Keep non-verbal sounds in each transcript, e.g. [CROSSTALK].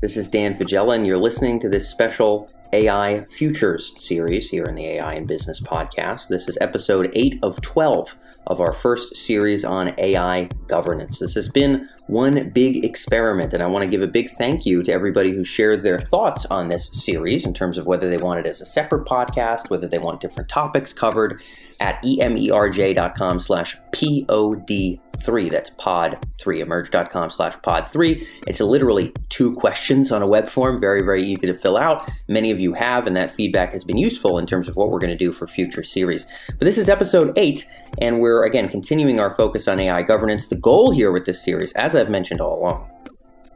This is Dan Faggella, and you're listening to this special AI Futures series here in the AI and Business podcast. This is episode 8 of 12 of our first series on AI governance. This has been one big experiment, and I want to give a big thank you to everybody who shared their thoughts on this series in terms of whether they want it as a separate podcast, whether they want different topics covered at emerj.com slash pod3. That's pod 3, emerj.com slash pod3. It's literally two questions on a web form, very, very easy to fill out. Many of you have, and that feedback has been useful in terms of what we're going to do for future series. But this is episode 8, and we're again continuing our focus on AI governance. The goal here with this series, as I've mentioned all along,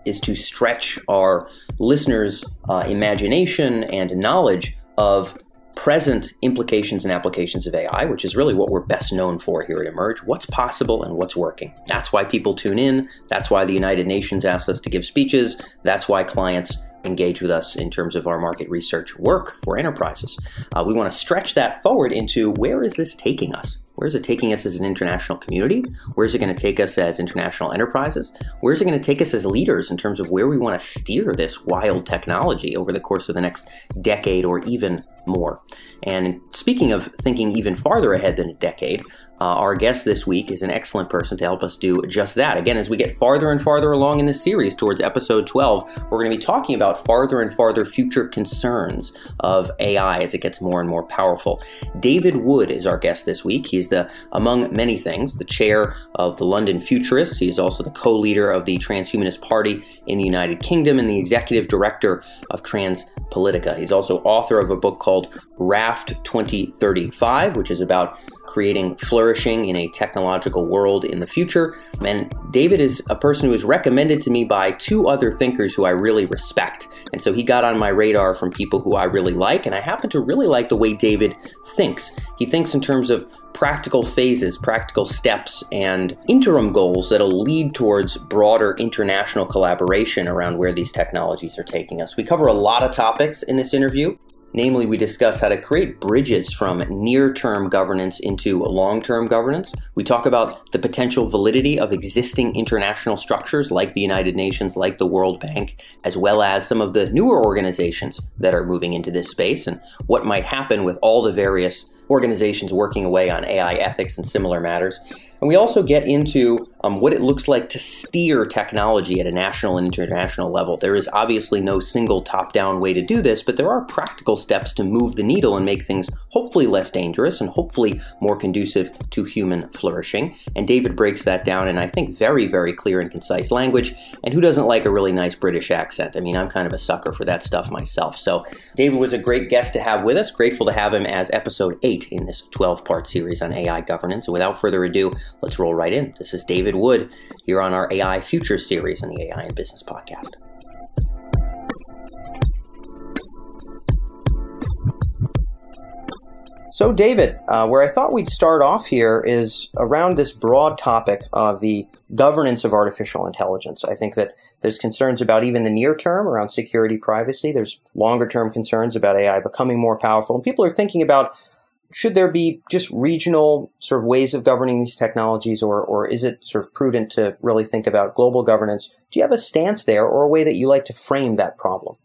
is to stretch our listeners' uh, imagination and knowledge of present implications and applications of AI, which is really what we're best known for here at Emerj What's possible and what's working. That's why people tune in. That's why the United Nations asks us to give speeches. That's why clients engage with us in terms of our market research work for enterprises. Uh, we want to stretch that forward into where is this taking us? Where is it taking us as an international community? Where is it going to take us as international enterprises? Where is it going to take us as leaders in terms of where we want to steer this wild technology over the course of the next decade or even more? And speaking of thinking even farther ahead than a decade, uh, our guest this week is an excellent person to help us do just that. Again, as we get farther and farther along in this series towards episode 12, we're going to be talking about farther and farther future concerns of AI as it gets more and more powerful. David Wood is our guest this week. He's the, among many things, the chair of the London Futurists. He is also the co leader of the Transhumanist Party in the United Kingdom and the executive director of Transpolitica. He's also author of a book called Raft 2035, which is about creating flourishing in a technological world in the future. And David is a person who is recommended to me by two other thinkers who I really respect. And so he got on my radar from people who I really like, and I happen to really like the way David thinks. He thinks in terms of practical phases, practical steps, and interim goals that'll lead towards broader international collaboration around where these technologies are taking us. We cover a lot of topics in this interview. Namely, we discuss how to create bridges from near term governance into long term governance. We talk about the potential validity of existing international structures like the United Nations, like the World Bank, as well as some of the newer organizations that are moving into this space and what might happen with all the various organizations working away on AI ethics and similar matters. And we also get into um, what it looks like to steer technology at a national and international level. There is obviously no single top down way to do this, but there are practical steps to move the needle and make things hopefully less dangerous and hopefully more conducive to human flourishing. And David breaks that down in, I think, very, very clear and concise language. And who doesn't like a really nice British accent? I mean, I'm kind of a sucker for that stuff myself. So David was a great guest to have with us. Grateful to have him as episode 8 in this 12 part series on AI governance. And without further ado, let's roll right in. This is David Wood here on our AI Futures series on the AI and Business Podcast. So, David, uh, where I thought we'd start off here is around this broad topic of the governance of artificial intelligence. I think that there's concerns about even the near term around security privacy. There's longer term concerns about AI becoming more powerful. And people are thinking about should there be just regional sort of ways of governing these technologies, or, or is it sort of prudent to really think about global governance? Do you have a stance there or a way that you like to frame that problem?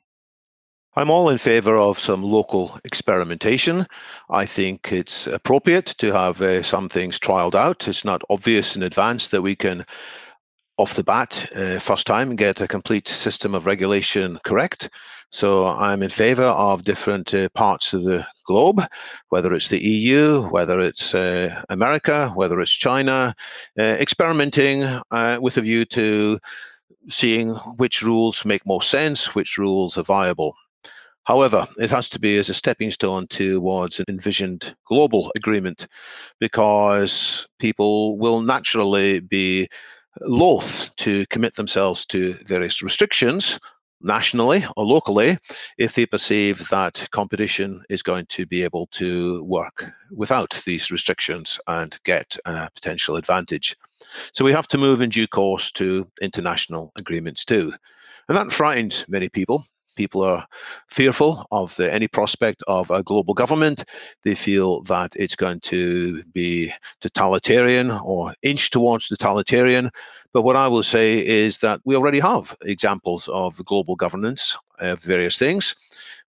I'm all in favor of some local experimentation. I think it's appropriate to have uh, some things trialed out. It's not obvious in advance that we can off the bat, uh, first time, get a complete system of regulation correct. So I'm in favor of different uh, parts of the globe, whether it's the EU, whether it's uh, America, whether it's China, uh, experimenting uh, with a view to seeing which rules make more sense, which rules are viable. However, it has to be as a stepping stone towards an envisioned global agreement because people will naturally be loath to commit themselves to various restrictions nationally or locally if they perceive that competition is going to be able to work without these restrictions and get a potential advantage. So we have to move in due course to international agreements too. And that frightens many people People are fearful of the, any prospect of a global government. They feel that it's going to be totalitarian or inch towards totalitarian. But what I will say is that we already have examples of global governance of various things.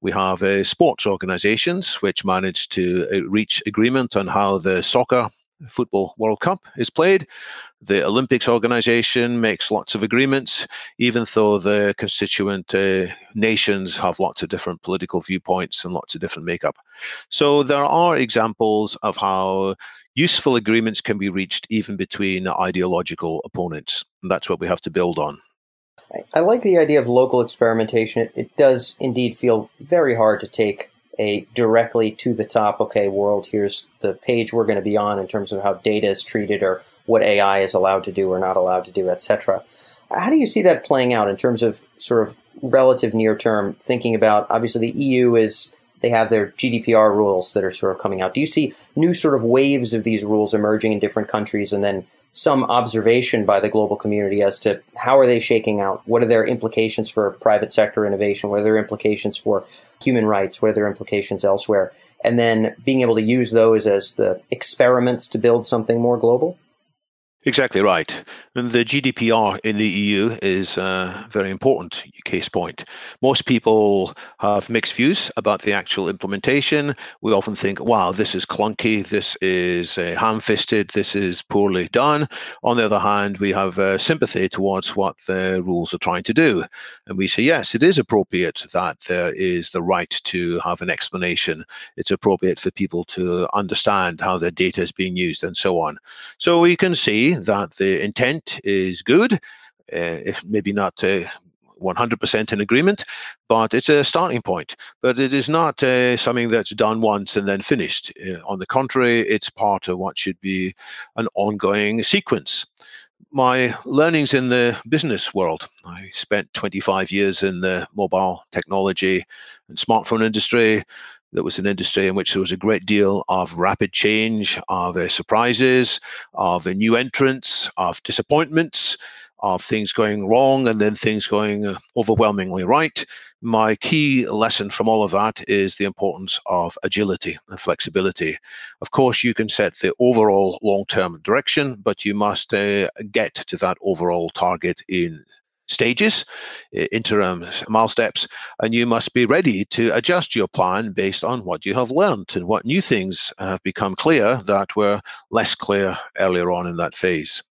We have uh, sports organizations which managed to uh, reach agreement on how the soccer Football World Cup is played. The Olympics organization makes lots of agreements, even though the constituent uh, nations have lots of different political viewpoints and lots of different makeup. So there are examples of how useful agreements can be reached even between ideological opponents. And that's what we have to build on. I like the idea of local experimentation. It, it does indeed feel very hard to take a directly to the top, okay, world, here's the page we're going to be on in terms of how data is treated or what AI is allowed to do or not allowed to do, etc. How do you see that playing out in terms of sort of relative near term thinking about obviously the EU is they have their GDPR rules that are sort of coming out. Do you see new sort of waves of these rules emerging in different countries and then some observation by the global community as to how are they shaking out? What are their implications for private sector innovation? What are their implications for human rights? What are their implications elsewhere? And then being able to use those as the experiments to build something more global? Exactly right. And the GDPR in the EU is a very important case point. Most people have mixed views about the actual implementation. We often think, wow, this is clunky, this is uh, ham fisted, this is poorly done. On the other hand, we have uh, sympathy towards what the rules are trying to do. And we say, yes, it is appropriate that there is the right to have an explanation. It's appropriate for people to understand how their data is being used and so on. So we can see that the intent is good, uh, if maybe not 100% uh, in agreement, but it's a starting point. But it is not uh, something that's done once and then finished. Uh, on the contrary, it's part of what should be an ongoing sequence. My learnings in the business world. I spent 25 years in the mobile technology and smartphone industry, that was an industry in which there was a great deal of rapid change, of uh, surprises, of uh, new entrants, of disappointments, of things going wrong and then things going uh, overwhelmingly right. My key lesson from all of that is the importance of agility and flexibility. Of course, you can set the overall long term direction, but you must uh, get to that overall target in stages, interim milestones, and you must be ready to adjust your plan based on what you have learned and what new things have become clear that were less clear earlier on in that phase.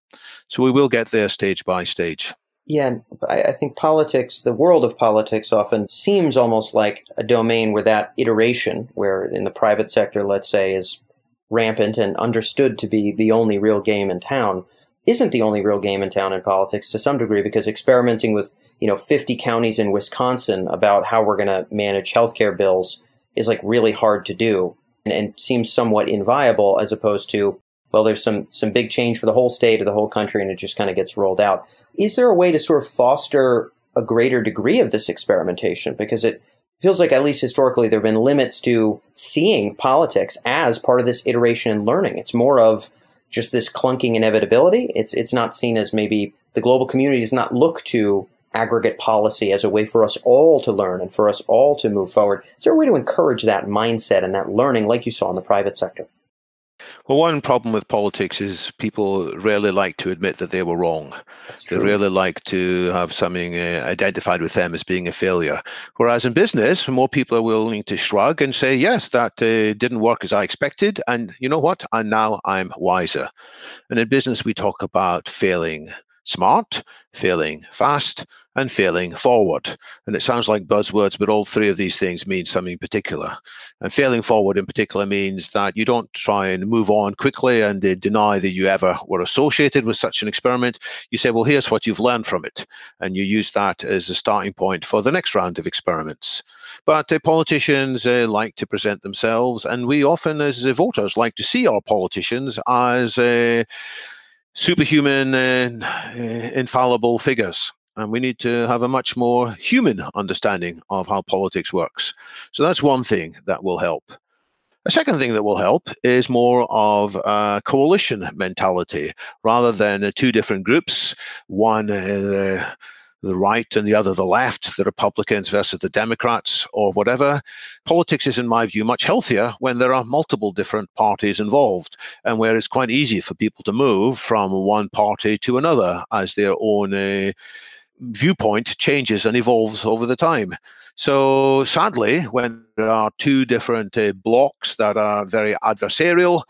So we will get there stage by stage. Yeah, I think politics, the world of politics, often seems almost like a domain where that iteration, where in the private sector, let's say, is rampant and understood to be the only real game in town isn't the only real game in town in politics to some degree because experimenting with you know 50 counties in Wisconsin about how we're going to manage healthcare bills is like really hard to do and, and, seems somewhat inviable as opposed to well there's some some big change for the whole state or the whole country and it just kind of gets rolled out. Is there a way to sort of foster a greater degree of this experimentation? Because it feels like at least historically there have been limits to seeing politics as part of this iteration and learning. It's more of just this clunking inevitability. It's it's not seen as maybe the global community does not look to aggregate policy as a way for us all to learn and for us all to move forward. Is there a way to encourage that mindset and that learning like you saw in the private sector? Well, one problem with politics is people rarely like to admit that they were wrong. They rarely like to have something uh, identified with them as being a failure. Whereas in business, more people are willing to shrug and say, yes, that uh, didn't work as I expected. And you know what? And now I'm wiser. And in business, we talk about failing smart, failing fast, and failing forward. And it sounds like buzzwords, but all three of these things mean something particular. And failing forward in particular means that you don't try and move on quickly and deny that you ever were associated with such an experiment. You say, well, here's what you've learned from it. And you use that as a starting point for the next round of experiments. But uh, politicians uh, like to present themselves, and we often, as voters, like to see our politicians as uh, superhuman and uh, infallible figures and we need to have a much more human understanding of how politics works. So that's one thing that will help. A second thing that will help is more of a coalition mentality rather than two different groups, one uh, the right and the other the left, the Republicans versus the Democrats, or whatever. Politics is, in my view, much healthier when there are multiple different parties involved, and where it's quite easy for people to move from one party to another as their own. Uh, viewpoint changes and evolves over the time. So sadly, when there are two different uh, blocks that are very adversarial,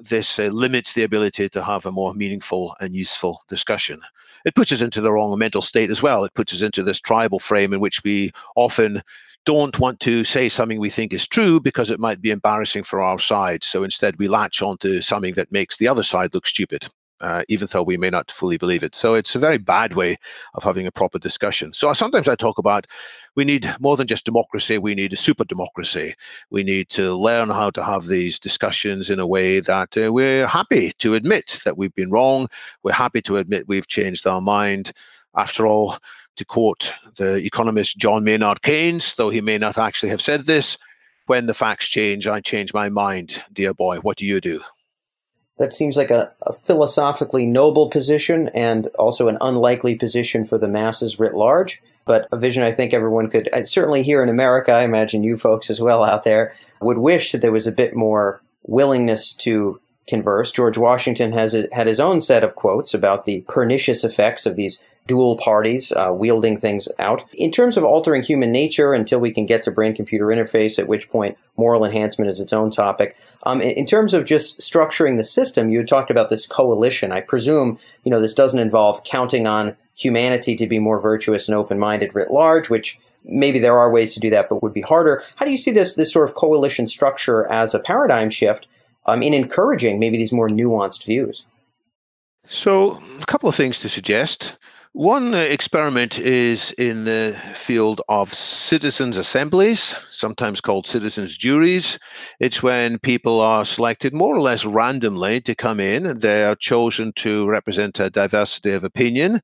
this uh, limits the ability to have a more meaningful and useful discussion. It puts us into the wrong mental state as well. It puts us into this tribal frame in which we often don't want to say something we think is true because it might be embarrassing for our side. So instead, we latch onto something that makes the other side look stupid uh, even though we may not fully believe it. So it's a very bad way of having a proper discussion. So sometimes I talk about we need more than just democracy, we need a super democracy. We need to learn how to have these discussions in a way that uh, we're happy to admit that we've been wrong. We're happy to admit we've changed our mind. After all, to quote the economist John Maynard Keynes, though he may not actually have said this, when the facts change, I change my mind, dear boy. What do you do? That seems like a, a, philosophically noble position and also an unlikely position for the masses writ large, but a vision I think everyone could, uh, certainly here in America, I imagine you folks as well out there, would wish that there was a bit more willingness to converse. George Washington has had his own set of quotes about the pernicious effects of these dual parties uh, wielding things out. In terms of altering human nature, until we can get to brain computer interface, at which point moral enhancement is its own topic. Um, in, terms of just structuring the system, you had talked about this coalition. I presume you know this doesn't involve counting on humanity to be more virtuous and open-minded writ large, which maybe there are ways to do that, but would be harder. How do you see this this sort of coalition structure as a paradigm shift um, in encouraging maybe these more nuanced views? So, a couple of things to suggest. One uh, experiment is in the field of citizens' assemblies, sometimes called citizens' juries. It's when people are selected more or less randomly to come in. They are chosen to represent a diversity of opinion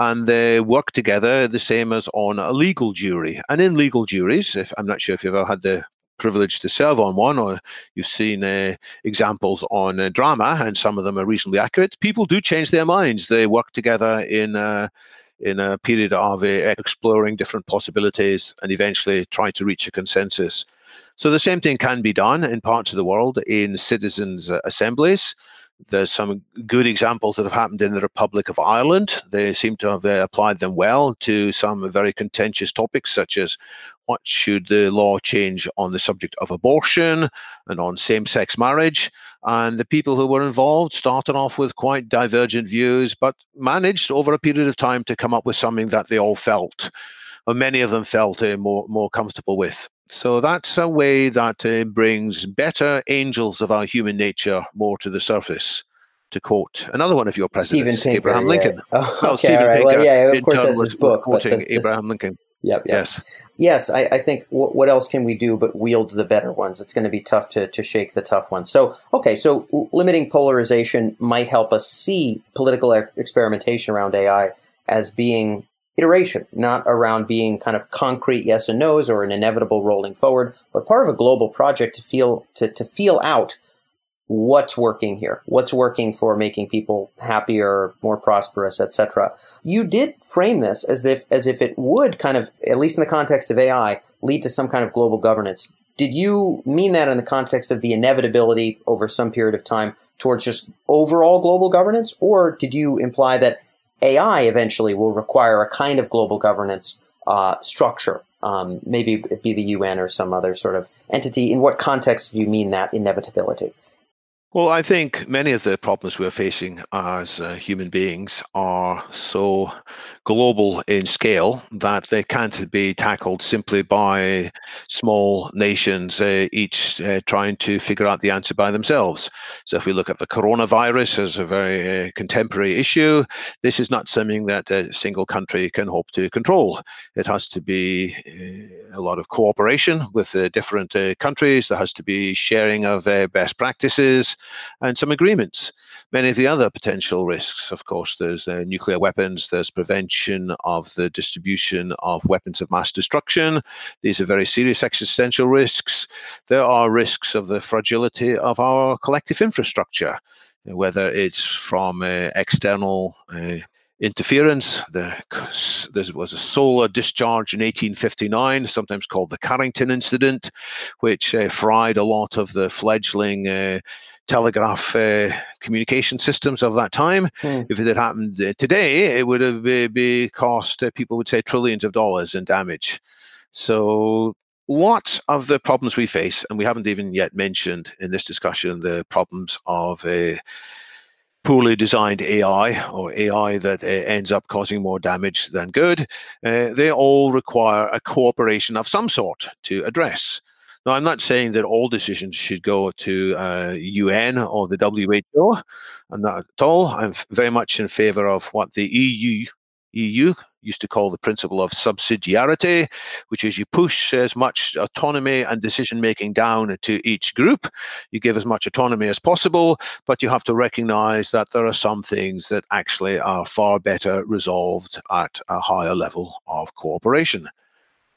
and they work together the same as on a legal jury. And in legal juries, if I'm not sure if you've ever had the privileged to serve on one, or you've seen uh, examples on uh, drama, and some of them are reasonably accurate. People do change their minds. They work together in uh, in a period of uh, exploring different possibilities and eventually try to reach a consensus. So the same thing can be done in parts of the world in citizens' assemblies. There's some good examples that have happened in the Republic of Ireland. They seem to have uh, applied them well to some very contentious topics, such as what should the law change on the subject of abortion and on same sex marriage. And the people who were involved started off with quite divergent views, but managed over a period of time to come up with something that they all felt, or many of them felt uh, more, more comfortable with. So that's a way that uh, brings better angels of our human nature more to the surface to quote another one of your presidents, Pinker, Abraham Lincoln. [LAUGHS] Yeah. Oh, okay, Steven all right. Pinker, well, yeah, of course that's his book. Quoting the, Abraham Lincoln. Yep, yep. Yes. Yes, I, I think w- what else can we do but wield the better ones? It's going to be tough to, to shake the tough ones. So, okay, so limiting polarization might help us see political er- experimentation around AI as being iteration, not around being kind of concrete yes and no's or an inevitable rolling forward, but part of a global project to feel to, to feel out what's working here what's working for making people happier more prosperous etc you did frame this as if as if it would kind of at least in the context of ai lead to some kind of global governance. Did you mean that in the context of the inevitability over some period of time towards just overall global governance? Or did you imply that ai eventually will require a kind of global governance uh, structure? Um, maybe it be the un or some other sort of entity. In what context do you mean that inevitability well, I think many of the problems we're facing as uh, human beings are so global in scale that they can't be tackled simply by small nations, uh, each uh, trying to figure out the answer by themselves. So, if we look at the coronavirus as a very uh, contemporary issue, this is not something that a single country can hope to control. It has to be uh, a lot of cooperation with different uh, countries, there has to be sharing of best practices and some agreements. Many of the other potential risks, of course, there's uh, nuclear weapons, there's prevention of the distribution of weapons of mass destruction. These are very serious existential risks. There are risks of the fragility of our collective infrastructure, whether it's from uh, external uh, interference. The, there was a solar discharge in 1859, sometimes called the Carrington incident, which uh, fried a lot of the fledgling uh, telegraph uh, communication systems of that time. Mm. If it had happened uh, today, it would have be, be cost, uh, people would say, trillions of dollars in damage. So lots of the problems we face, and we haven't even yet mentioned in this discussion the problems of a poorly designed AI or AI that uh, ends up causing more damage than good, uh, they all require a cooperation of some sort to address. Now, I'm not saying that all decisions should go to uh, UN or the WHO. I'm not at all. I'm very much in favor of what the EU EU used to call the principle of subsidiarity, which is you push as much autonomy and decision making down to each group. You give as much autonomy as possible, but you have to recognize that there are some things that actually are far better resolved at a higher level of cooperation.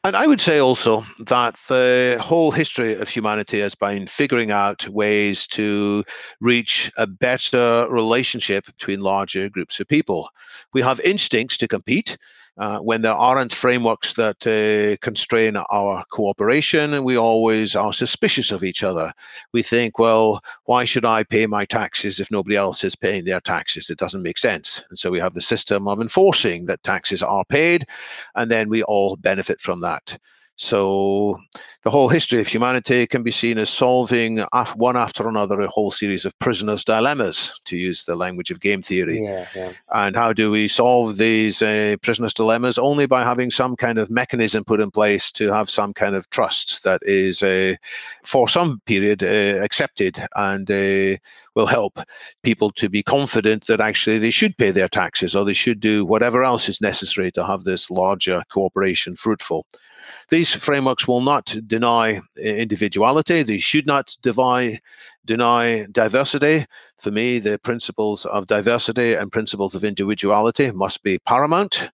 And I would say also that the whole history of humanity has been figuring out ways to reach a better relationship between larger groups of people. We have instincts to compete, uh, when there aren't frameworks that uh, constrain our cooperation, and we always are suspicious of each other. We think, well, why should I pay my taxes if nobody else is paying their taxes? It doesn't make sense. And so we have the system of enforcing that taxes are paid, and then we all benefit from that. So the whole history of humanity can be seen as solving one after another a whole series of prisoners' dilemmas, to use the language of game theory. Yeah, yeah. And how do we solve these uh, prisoners' dilemmas? Only by having some kind of mechanism put in place to have some kind of trust that is, uh, for some period, uh, accepted and uh, will help people to be confident that actually they should pay their taxes or they should do whatever else is necessary to have this larger cooperation fruitful. These frameworks will not deny individuality. They should not deny, deny diversity. For me, the principles of diversity and principles of individuality must be paramount.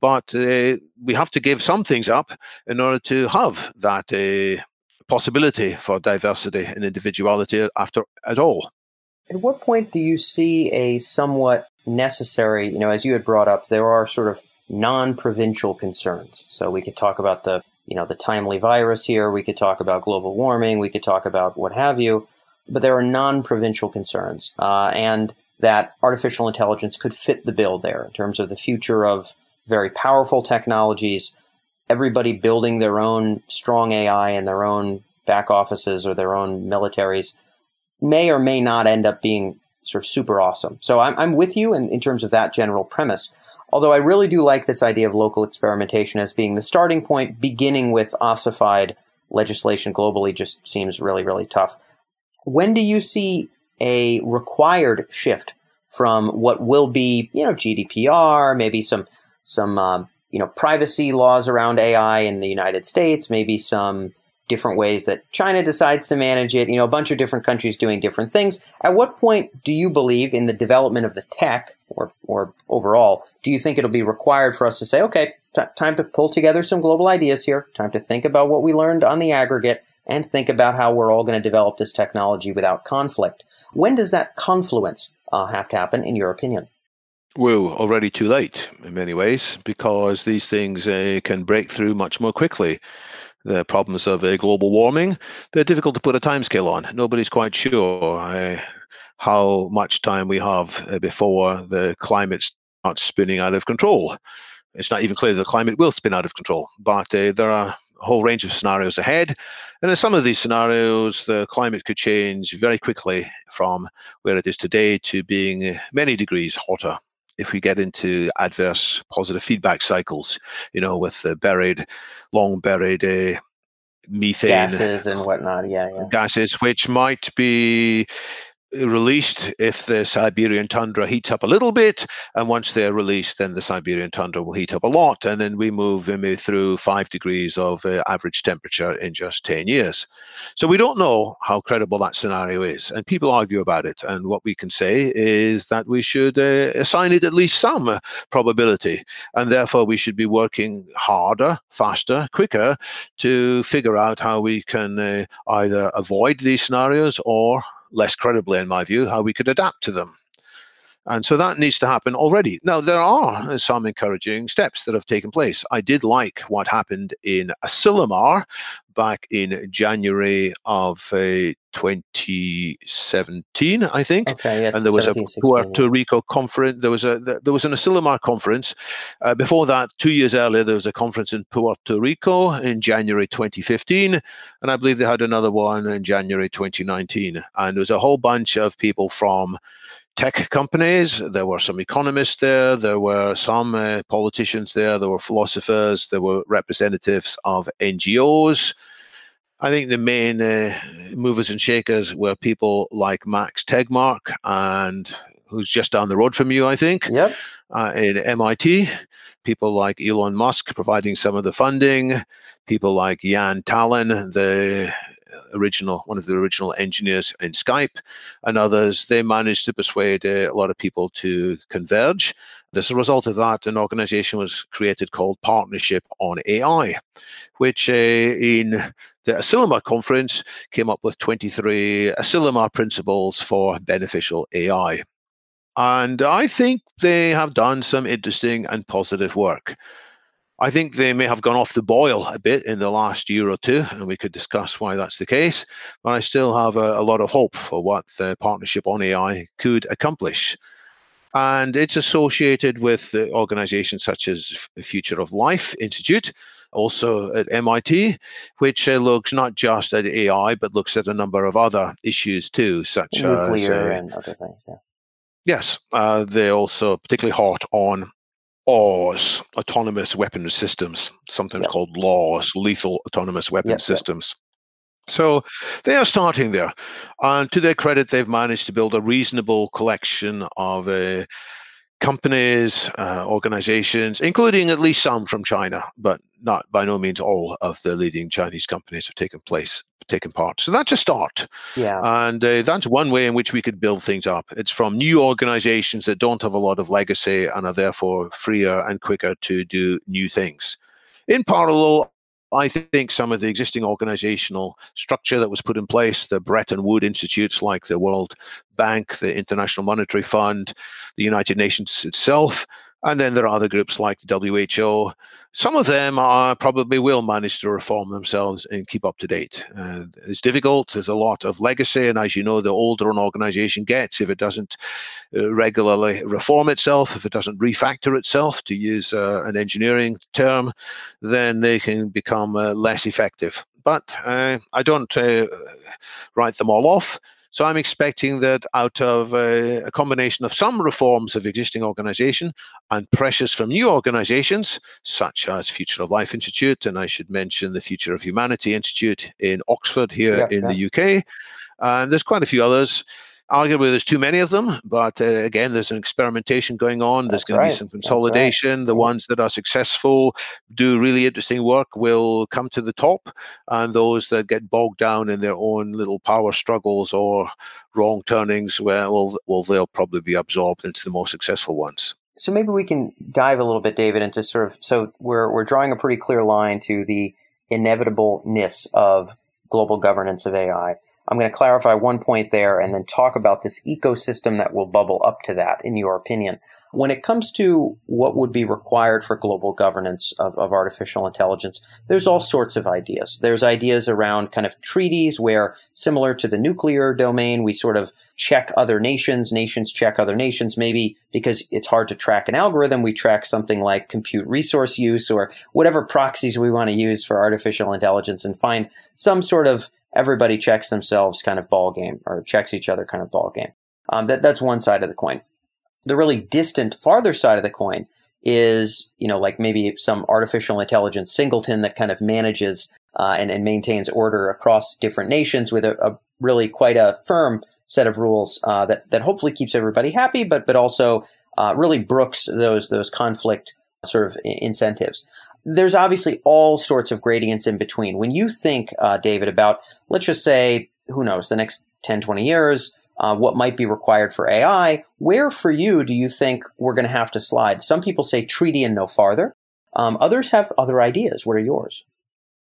But uh, we have to give some things up in order to have that uh, possibility for diversity and individuality after at all. At what point do you see a somewhat necessary, you know, as you had brought up, there are sort of non-provincial concerns. So we could talk about the, you know, the timely virus here. We could talk about global warming. We could talk about what have you. But there are non-provincial concerns, uh, and that artificial intelligence could fit the bill there in terms of the future of very powerful technologies. Everybody building their own strong AI in their own back offices or their own militaries may or may not end up being sort of super awesome. So I'm, I'm with you in, in terms of that general premise. Although I really do like this idea of local experimentation as being the starting point, beginning with ossified legislation globally just seems really, really tough. When do you see a required shift from what will be, you know, GDPR, maybe some some um, you know privacy laws around AI in the United States, maybe some different ways that China decides to manage it, you know, a bunch of different countries doing different things. At what point do you believe in the development of the tech or, or overall, do you think it'll be required for us to say, okay, t- time to pull together some global ideas here, time to think about what we learned on the aggregate and think about how we're all going to develop this technology without conflict. When does that confluence uh, have to happen, in your opinion? Well, already too late in many ways because these things uh, can break through much more quickly the problems of uh, global warming, they're difficult to put a timescale on. Nobody's quite sure uh, how much time we have uh, before the climate starts spinning out of control. It's not even clear the climate will spin out of control, but uh, there are a whole range of scenarios ahead. And in some of these scenarios, the climate could change very quickly from where it is today to being many degrees hotter if we get into adverse positive feedback cycles, you know, with the buried, long buried uh, methane gases and whatnot, yeah, yeah, gases, which might be released if the Siberian tundra heats up a little bit, and once they're released, then the Siberian tundra will heat up a lot, and then we move through five degrees of uh, average temperature in just 10 years. So we don't know how credible that scenario is, and people argue about it. And what we can say is that we should uh, assign it at least some uh, probability, and therefore we should be working harder, faster, quicker to figure out how we can uh, either avoid these scenarios or less credibly, in my view, how we could adapt to them. And so that needs to happen already. Now, there are some encouraging steps that have taken place. I did like what happened in Asilomar back in January of uh, 2017, I think. Okay, yeah, and there was a Puerto yeah. Rico conference. There was a there was an Asilomar conference. Uh, before that, two years earlier, there was a conference in Puerto Rico in January 2015, and I believe they had another one in January 2019. And there was a whole bunch of people from tech companies. There were some economists there. There were some uh, politicians there. There were philosophers. There were representatives of NGOs. I think the main uh, movers and shakers were people like Max Tegmark and who's just down the road from you, I think. Yep. Uh, in MIT, people like Elon Musk providing some of the funding, people like Jaan Tallinn, the original one of the original engineers in Skype, and others. They managed to persuade uh, a lot of people to converge. As a result of that, an organization was created called Partnership on AI, which uh, in the Asilomar conference came up with 23 Asilomar principles for beneficial AI. And I think they have done some interesting and positive work. I think they may have gone off the boil a bit in the last year or two, and we could discuss why that's the case. But I still have a, a lot of hope for what the partnership on AI could accomplish. And it's associated with organizations such as the Future of Life Institute, also at MIT, which uh, looks not just at AI, but looks at a number of other issues too, such Nuclear as. Uh, and other things, yeah. Yes, uh, they're also particularly hot on AWS, autonomous weapons systems, sometimes Yep. called LAWS, lethal autonomous weapons Yep, yep. systems. So they are starting there. And to their credit, they've managed to build a reasonable collection of uh, companies, uh, organizations, including at least some from China, but not by no means all of the leading Chinese companies have taken place, taken part. So that's a start. Yeah. And uh, that's one way in which we could build things up. It's from new organizations that don't have a lot of legacy and are therefore freer and quicker to do new things. In parallel, I think some of the existing organizational structure that was put in place, the Bretton Woods institutes like the World Bank, the International Monetary Fund, the United Nations itself, and then there are other groups like the WHO. Some of them are probably will manage to reform themselves and keep up to date. Uh, it's difficult. There's a lot of legacy, and as you know, the older an organization gets, if it doesn't uh, regularly reform itself, if it doesn't refactor itself, to use uh, an engineering term, then they can become uh, less effective. But uh, I don't uh, write them all off. So I'm expecting that out of uh, a combination of some reforms of existing organization and pressures from new organizations, such as Future of Life Institute, and I should mention the Future of Humanity Institute in Oxford here Yeah, in yeah. the UK. And there's quite a few others. Arguably, there's too many of them, but uh, again, there's an experimentation going on. There's going to be some That's right. consolidation. The Yeah. ones that are successful, do really interesting work, will come to the top, and those that get bogged down in their own little power struggles or wrong turnings, well, well, they'll probably be absorbed into the more successful ones. So maybe we can dive a little bit, David, into sort of so we're we're drawing a pretty clear line to the inevitableness of global governance of AI. I'm going to clarify one point there and then talk about this ecosystem that will bubble up to that, in your opinion. When it comes to what would be required for global governance of, of artificial intelligence, there's all sorts of ideas. There's ideas around kind of treaties where, similar to the nuclear domain, we sort of check other nations, nations check other nations. Maybe because it's hard to track an algorithm, we track something like compute resource use or whatever proxies we want to use for artificial intelligence and find some sort of everybody checks themselves kind of ball game or checks each other kind of ball game. Um, that, that's one side of the coin. The really distant, farther side of the coin is, you know, like maybe some artificial intelligence singleton that kind of manages uh, and, and maintains order across different nations with a, a really quite a firm set of rules uh, that that hopefully keeps everybody happy, but but also uh, really brooks those those conflict sort of incentives. There's obviously all sorts of gradients in between. When you think, uh, David, about let's just say, who knows, the next 10, 20 years, uh, what might be required for AI, where for you do you think we're going to have to slide? Some people say treaty and no farther. Um, others have other ideas. What are yours?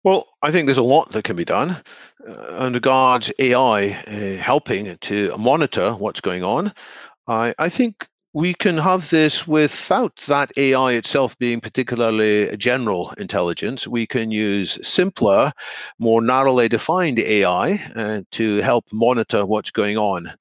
Well, I think there's a lot that can be done uh, and regards AI uh, helping to monitor what's going on. I, I think we can have this without that AI itself being particularly general intelligence. We can use simpler, more narrowly defined AI uh, to help monitor what's going on.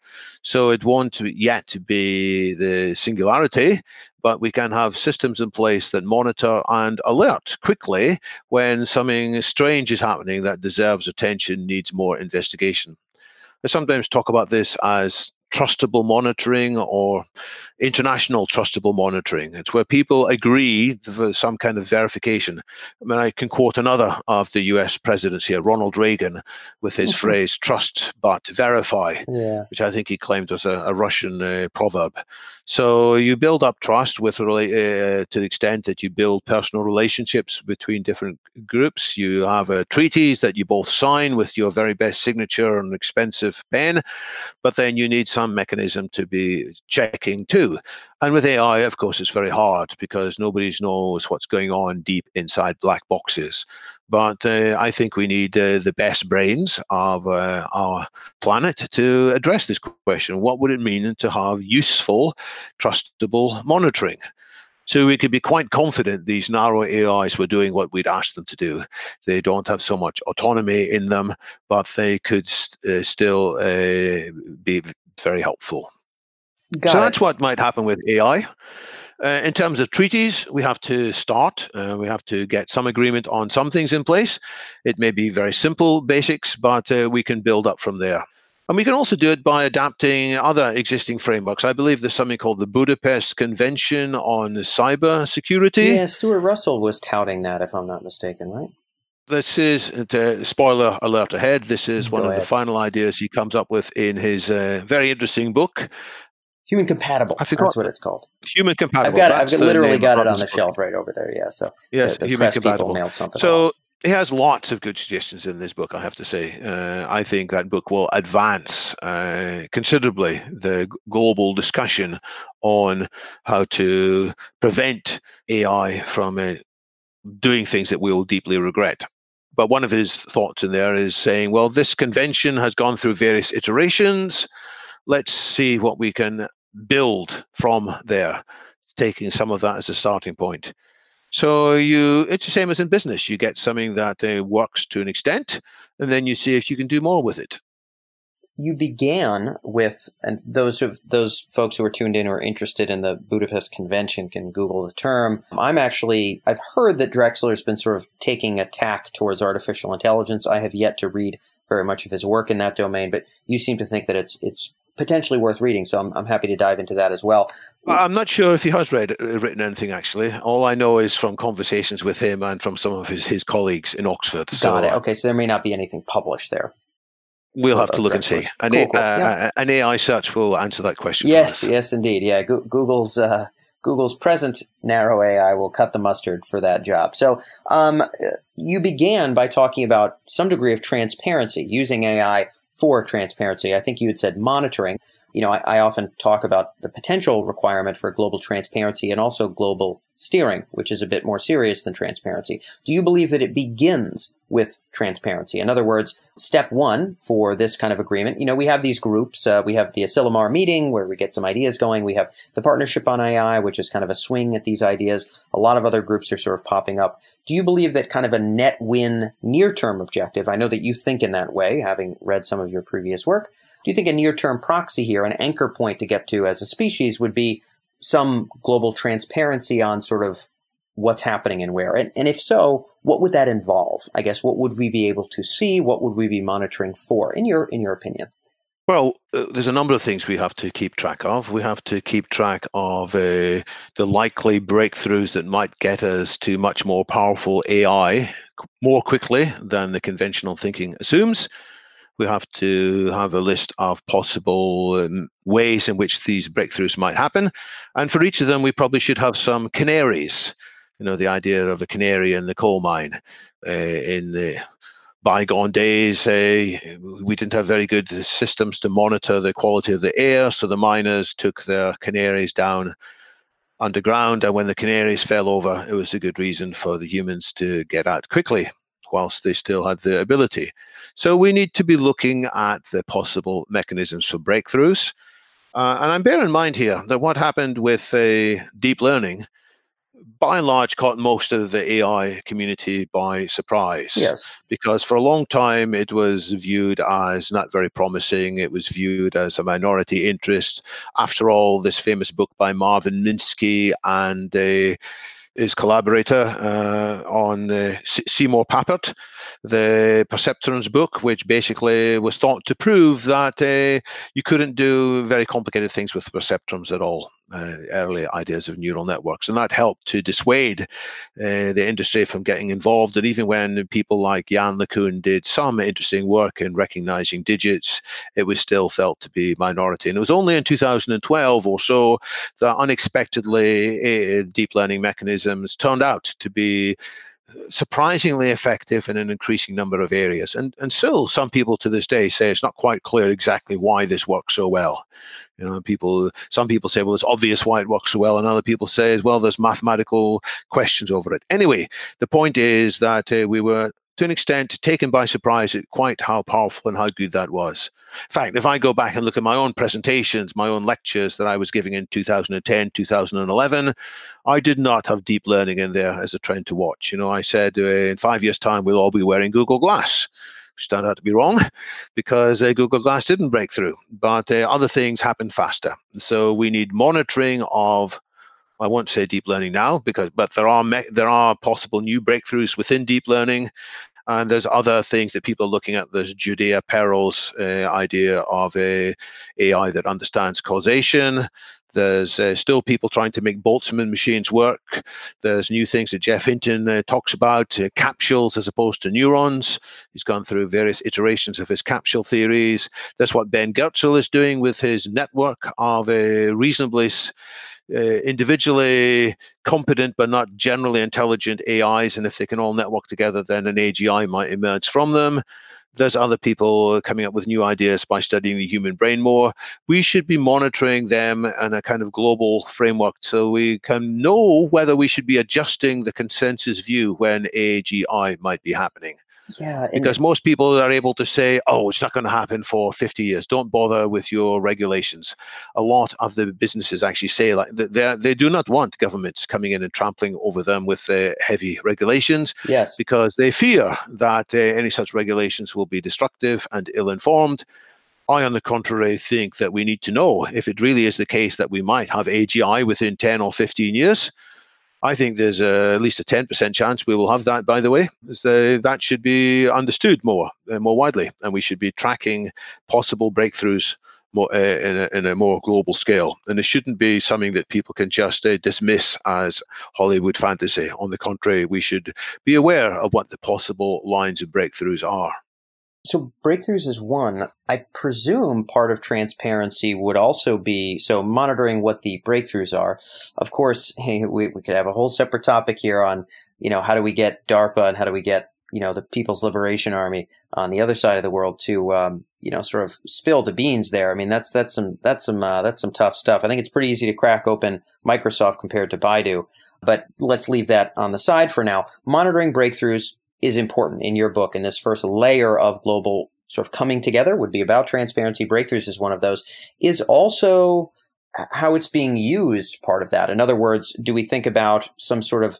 So it won't yet be the singularity, but we can have systems in place that monitor and alert quickly when something strange is happening that deserves attention, needs more investigation. I sometimes talk about this as trustable monitoring or international trustable monitoring. It's where people agree for some kind of verification. I mean, I can quote another of the US presidents here, Ronald Reagan, with his mm-hmm. phrase, trust but verify, yeah. which I think he claimed was a, a Russian uh, proverb. So you build up trust with uh, to the extent that you build personal relationships between different groups. You have uh, treaties that you both sign with your very best signature and expensive pen, but then you need some mechanism to be checking too. And with AI, of course, it's very hard because nobody knows what's going on deep inside black boxes. But uh, I think we need uh, the best brains of uh, our planet to address this question. What would it mean to have useful, trustable monitoring? So we could be quite confident these narrow AIs were doing what we'd asked them to do. They don't have so much autonomy in them, but they could st- uh, still uh, be very helpful. Got so it. that's what might happen with AI. Uh, in terms of treaties, we have to start. Uh, we have to get some agreement on some things in place. It may be very simple basics, but uh, we can build up from there. And we can also do it by adapting other existing frameworks. I believe there's something called the Budapest Convention on Cyber Security. Yeah, Stuart Russell was touting that, if I'm not mistaken, right? This is, uh, spoiler alert ahead, this is Go one ahead. of the final ideas he comes up with in his uh, very interesting book, Human compatible. I forgot. That's what it's called. Human compatible. I've got. I've literally got it on the shelf right over there. Yeah. So yes, the, the human compatible. Nailed something so he has lots of good suggestions in this book. I have to say. Uh, I think that book will advance uh, considerably the global discussion on how to prevent AI from uh, doing things that we will deeply regret but one of his thoughts in there is saying, well, this convention has gone through various iterations. Let's see what we can build from there, taking some of that as a starting point. So you, it's the same as in business. You get something that uh, works to an extent, and then you see if you can do more with it. You began with, and those of those folks who are tuned in or interested in the Budapest Convention can Google the term. I'm actually, I've heard that Drexler's been sort of taking a tack towards artificial intelligence. I have yet to read very much of his work in that domain, but you seem to think that it's it's potentially worth reading. So I'm, I'm happy to dive into that as well. I'm not sure if he has read uh, written anything actually. All I know is from conversations with him and from some of his, his colleagues in Oxford. Got so, it. Okay, so there may not be anything published there. We'll have to look and see. An, cool, cool. Uh, yeah. an, AI search will answer that question. Yes, yes, indeed. Yeah, Google's uh, Google's present narrow AI will cut the mustard for that job. So, um, you began by talking about some degree of transparency using AI for transparency. I think you had said monitoring. You know, I, I, often talk about the potential requirement for global transparency and also global steering, which is a bit more serious than transparency. Do you believe that it begins with transparency? In other words, step one for this kind of agreement, you know, we have these groups. Uh, we have the Asilomar meeting where we get some ideas going. We have the Partnership on AI, which is kind of a swing at these ideas. A lot of other groups are sort of popping up. Do you believe that kind of a net win near term objective? I know that you think in that way, having read some of your previous work. Do you think a near term proxy here, an anchor point to get to as a species would be some global transparency on sort of what's happening and where? And, and if so, what would that involve? I guess what would we be able to see? What would we be monitoring for, in your in your opinion? Well, uh, there's a number of things we have to keep track of. We have to keep track of uh, the likely breakthroughs that might get us to much more powerful AI more quickly than the conventional thinking assumes we have to have a list of possible um, ways in which these breakthroughs might happen. And for each of them, we probably should have some canaries. You know, the idea of a canary in the coal mine. Uh, in the bygone days, uh, we didn't have very good systems to monitor the quality of the air, so the miners took their canaries down underground, and when the canaries fell over, it was a good reason for the humans to get out quickly whilst they still had the ability. So we need to be looking at the possible mechanisms for breakthroughs. Uh, and I'm bearing in mind here that what happened with uh, deep learning by and large caught most of the AI community by surprise. Yes. Because for a long time it was viewed as not very promising. It was viewed as a minority interest. After all, this famous book by Marvin Minsky and uh, his collaborator uh, on uh, Seymour Papert, the perceptrons book, which basically was thought to prove that uh, you couldn't do very complicated things with perceptrons at all uh, early ideas of neural networks, and that helped to dissuade uh, the industry from getting involved. And even when people like Yann LeCun did some interesting work in recognizing digits, it was still felt to be minority. And it was only in 2012 or so that unexpectedly uh, deep learning mechanisms turned out to be surprisingly effective in an increasing number of areas. And and still, some people to this day say it's not quite clear exactly why this works so well. You know, people some people say, well, it's obvious why it works so well, and other people say, well, there's mathematical questions over it. Anyway, the point is that uh, we were to an extent taken by surprise at quite how powerful and how good that was. In fact, if I go back and look at my own presentations, my own lectures that I was giving in 2010, 2011, I did not have deep learning in there as a trend to watch. You know, I said uh, in five years' time, we'll all be wearing Google Glass which turned out to be wrong [LAUGHS] because uh, Google Glass didn't break through, but uh, other things happened faster. So we need monitoring of I won't say deep learning now because, but there are me- there are possible new breakthroughs within deep learning and there's other things that people are looking at. There's Judea Pearl's uh, idea of a AI that understands causation. There's uh, still people trying to make Boltzmann machines work. There's new things that Geoff Hinton uh, talks about, uh, capsules as opposed to neurons. He's gone through various iterations of his capsule theories. That's what Ben Goertzel is doing with his network of uh, reasonably Uh, individually competent but not generally intelligent AIs, and if they can all network together, then an AGI might emerge from them. There's other people coming up with new ideas by studying the human brain more. We should be monitoring them in a kind of global framework so we can know whether we should be adjusting the consensus view when AGI might be happening. Yeah. Because most people are able to say, oh, it's not going to happen for 50 years. Don't bother with your regulations. A lot of the businesses actually say like they they do not want governments coming in and trampling over them with uh, heavy regulations. Yes. Because they fear that uh, any such regulations will be destructive and ill-informed. I, on the contrary, think that we need to know if it really is the case that we might have AGI within 10 or 15 years I think there's a, at least a 10% chance we will have that, by the way. So that should be understood more, uh, more widely, and we should be tracking possible breakthroughs more, uh, in, a, in, a, more global scale. And it shouldn't be something that people can just uh, dismiss as Hollywood fantasy. On the contrary, we should be aware of what the possible lines of breakthroughs are. So breakthroughs is one. I presume part of transparency would also be so monitoring what the breakthroughs are. Of course, [LAUGHS] hey, we, we could have a whole separate topic here on, you know, how do we get DARPA and how do we get, you know, the People's Liberation Army on the other side of the world to, um, you know, sort of spill the beans there. I mean, that's, that's some, that's some, uh, that's some tough stuff. I think it's pretty easy to crack open Microsoft compared to Baidu, but let's leave that on the side for now. Monitoring breakthroughs, is important in your book. And this first layer of global sort of coming together would be about transparency. Breakthroughs is one of those. Is also how it's being used part of that. In other words, do we think about some sort of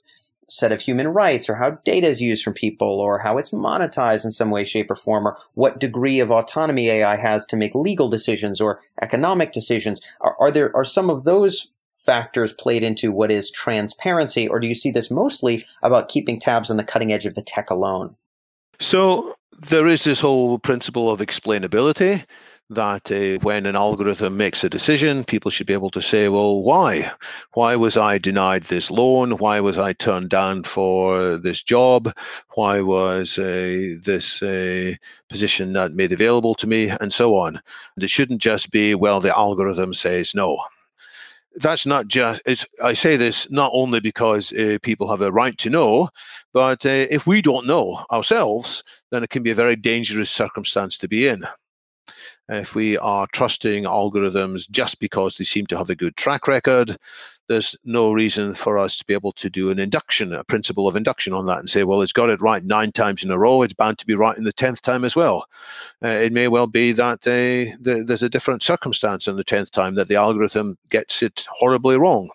set of human rights or how data is used from people or how it's monetized in some way, shape, or form or what degree of autonomy AI has to make legal decisions or economic decisions? Are, are there, are some of those factors played into what is transparency, or do you see this mostly about keeping tabs on the cutting edge of the tech alone? So there is this whole principle of explainability that uh, when an algorithm makes a decision, people should be able to say, well, why? Why was I denied this loan? Why was I turned down for this job? Why was uh, this uh, position not made available to me? And so on. And it shouldn't just be, well, the algorithm says no that's not just i say this not only because uh, people have a right to know but uh, if we don't know ourselves then it can be a very dangerous circumstance to be in If we are trusting algorithms just because they seem to have a good track record, there's no reason for us to be able to do an induction, a principle of induction on that and say, well, it's got it right nine times in a row. It's bound to be right in the 10th time as well. Uh, it may well be that uh, the, there's a different circumstance in the 10th time that the algorithm gets it horribly wrong.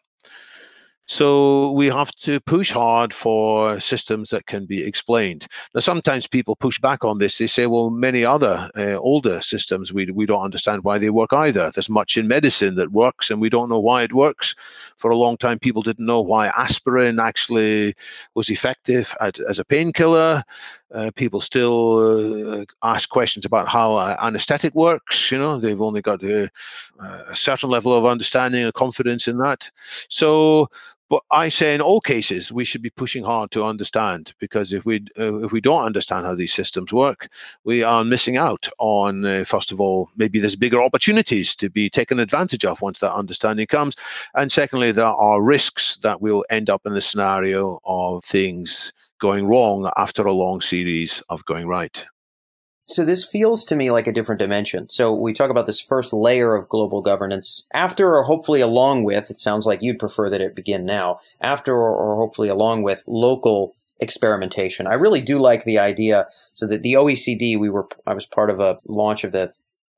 So we have to push hard for systems that can be explained. Now, sometimes people push back on this. They say, well, many other uh, older systems, we, we don't understand why they work either. There's much in medicine that works, and we don't know why it works. For a long time, people didn't know why aspirin actually was effective at, as a painkiller. Uh, people still uh, ask questions about how anesthetic works. You know, they've only got a, a certain level of understanding and confidence in that. So but I say in all cases we should be pushing hard to understand because if we uh, if we don't understand how these systems work, we are missing out on uh, first of all maybe there's bigger opportunities to be taken advantage of once that understanding comes, and secondly there are risks that we'll end up in the scenario of things going wrong after a long series of going right. So this feels to me like a different dimension. So we talk about this first layer of global governance after or hopefully along with, it sounds like you'd prefer that it begin now, after or, hopefully along with local experimentation. I really do like the idea. So that the OECD, we were, I was part of a launch of the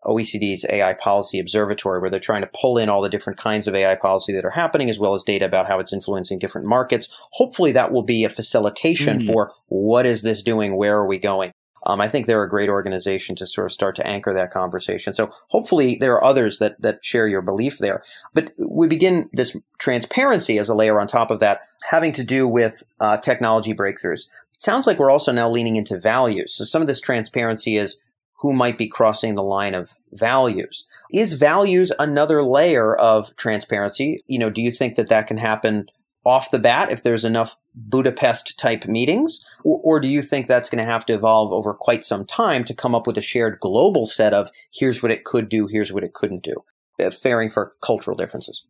OECD's AI Policy Observatory, where they're trying to pull in all the different kinds of AI policy that are happening, as well as data about how it's influencing different markets. Hopefully, that will be a facilitation mm-hmm. for what is this doing? Where are we going? Um, I think they're a great organization to sort of start to anchor that conversation. So hopefully there are others that that share your belief there. But we begin this transparency as a layer on top of that, having to do with uh, technology breakthroughs. It sounds like we're also now leaning into values. So some of this transparency is who might be crossing the line of values. Is values another layer of transparency? You know, do you think that that can happen off the bat if there's enough Budapest type meetings? Or, or, do you think that's going to have to evolve over quite some time to come up with a shared global set of here's what it could do, here's what it couldn't do, uh, faring for cultural differences?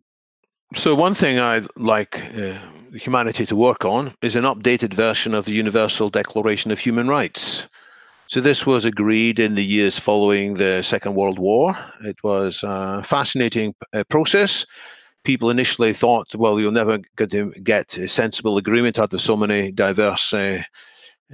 So, one thing I'd like uh, humanity to work on is an updated version of the Universal Declaration of Human Rights. So, this was agreed in the years following the Second World War. It was a fascinating uh, process people initially thought, well, you'll never get get a sensible agreement out of so many diverse uh,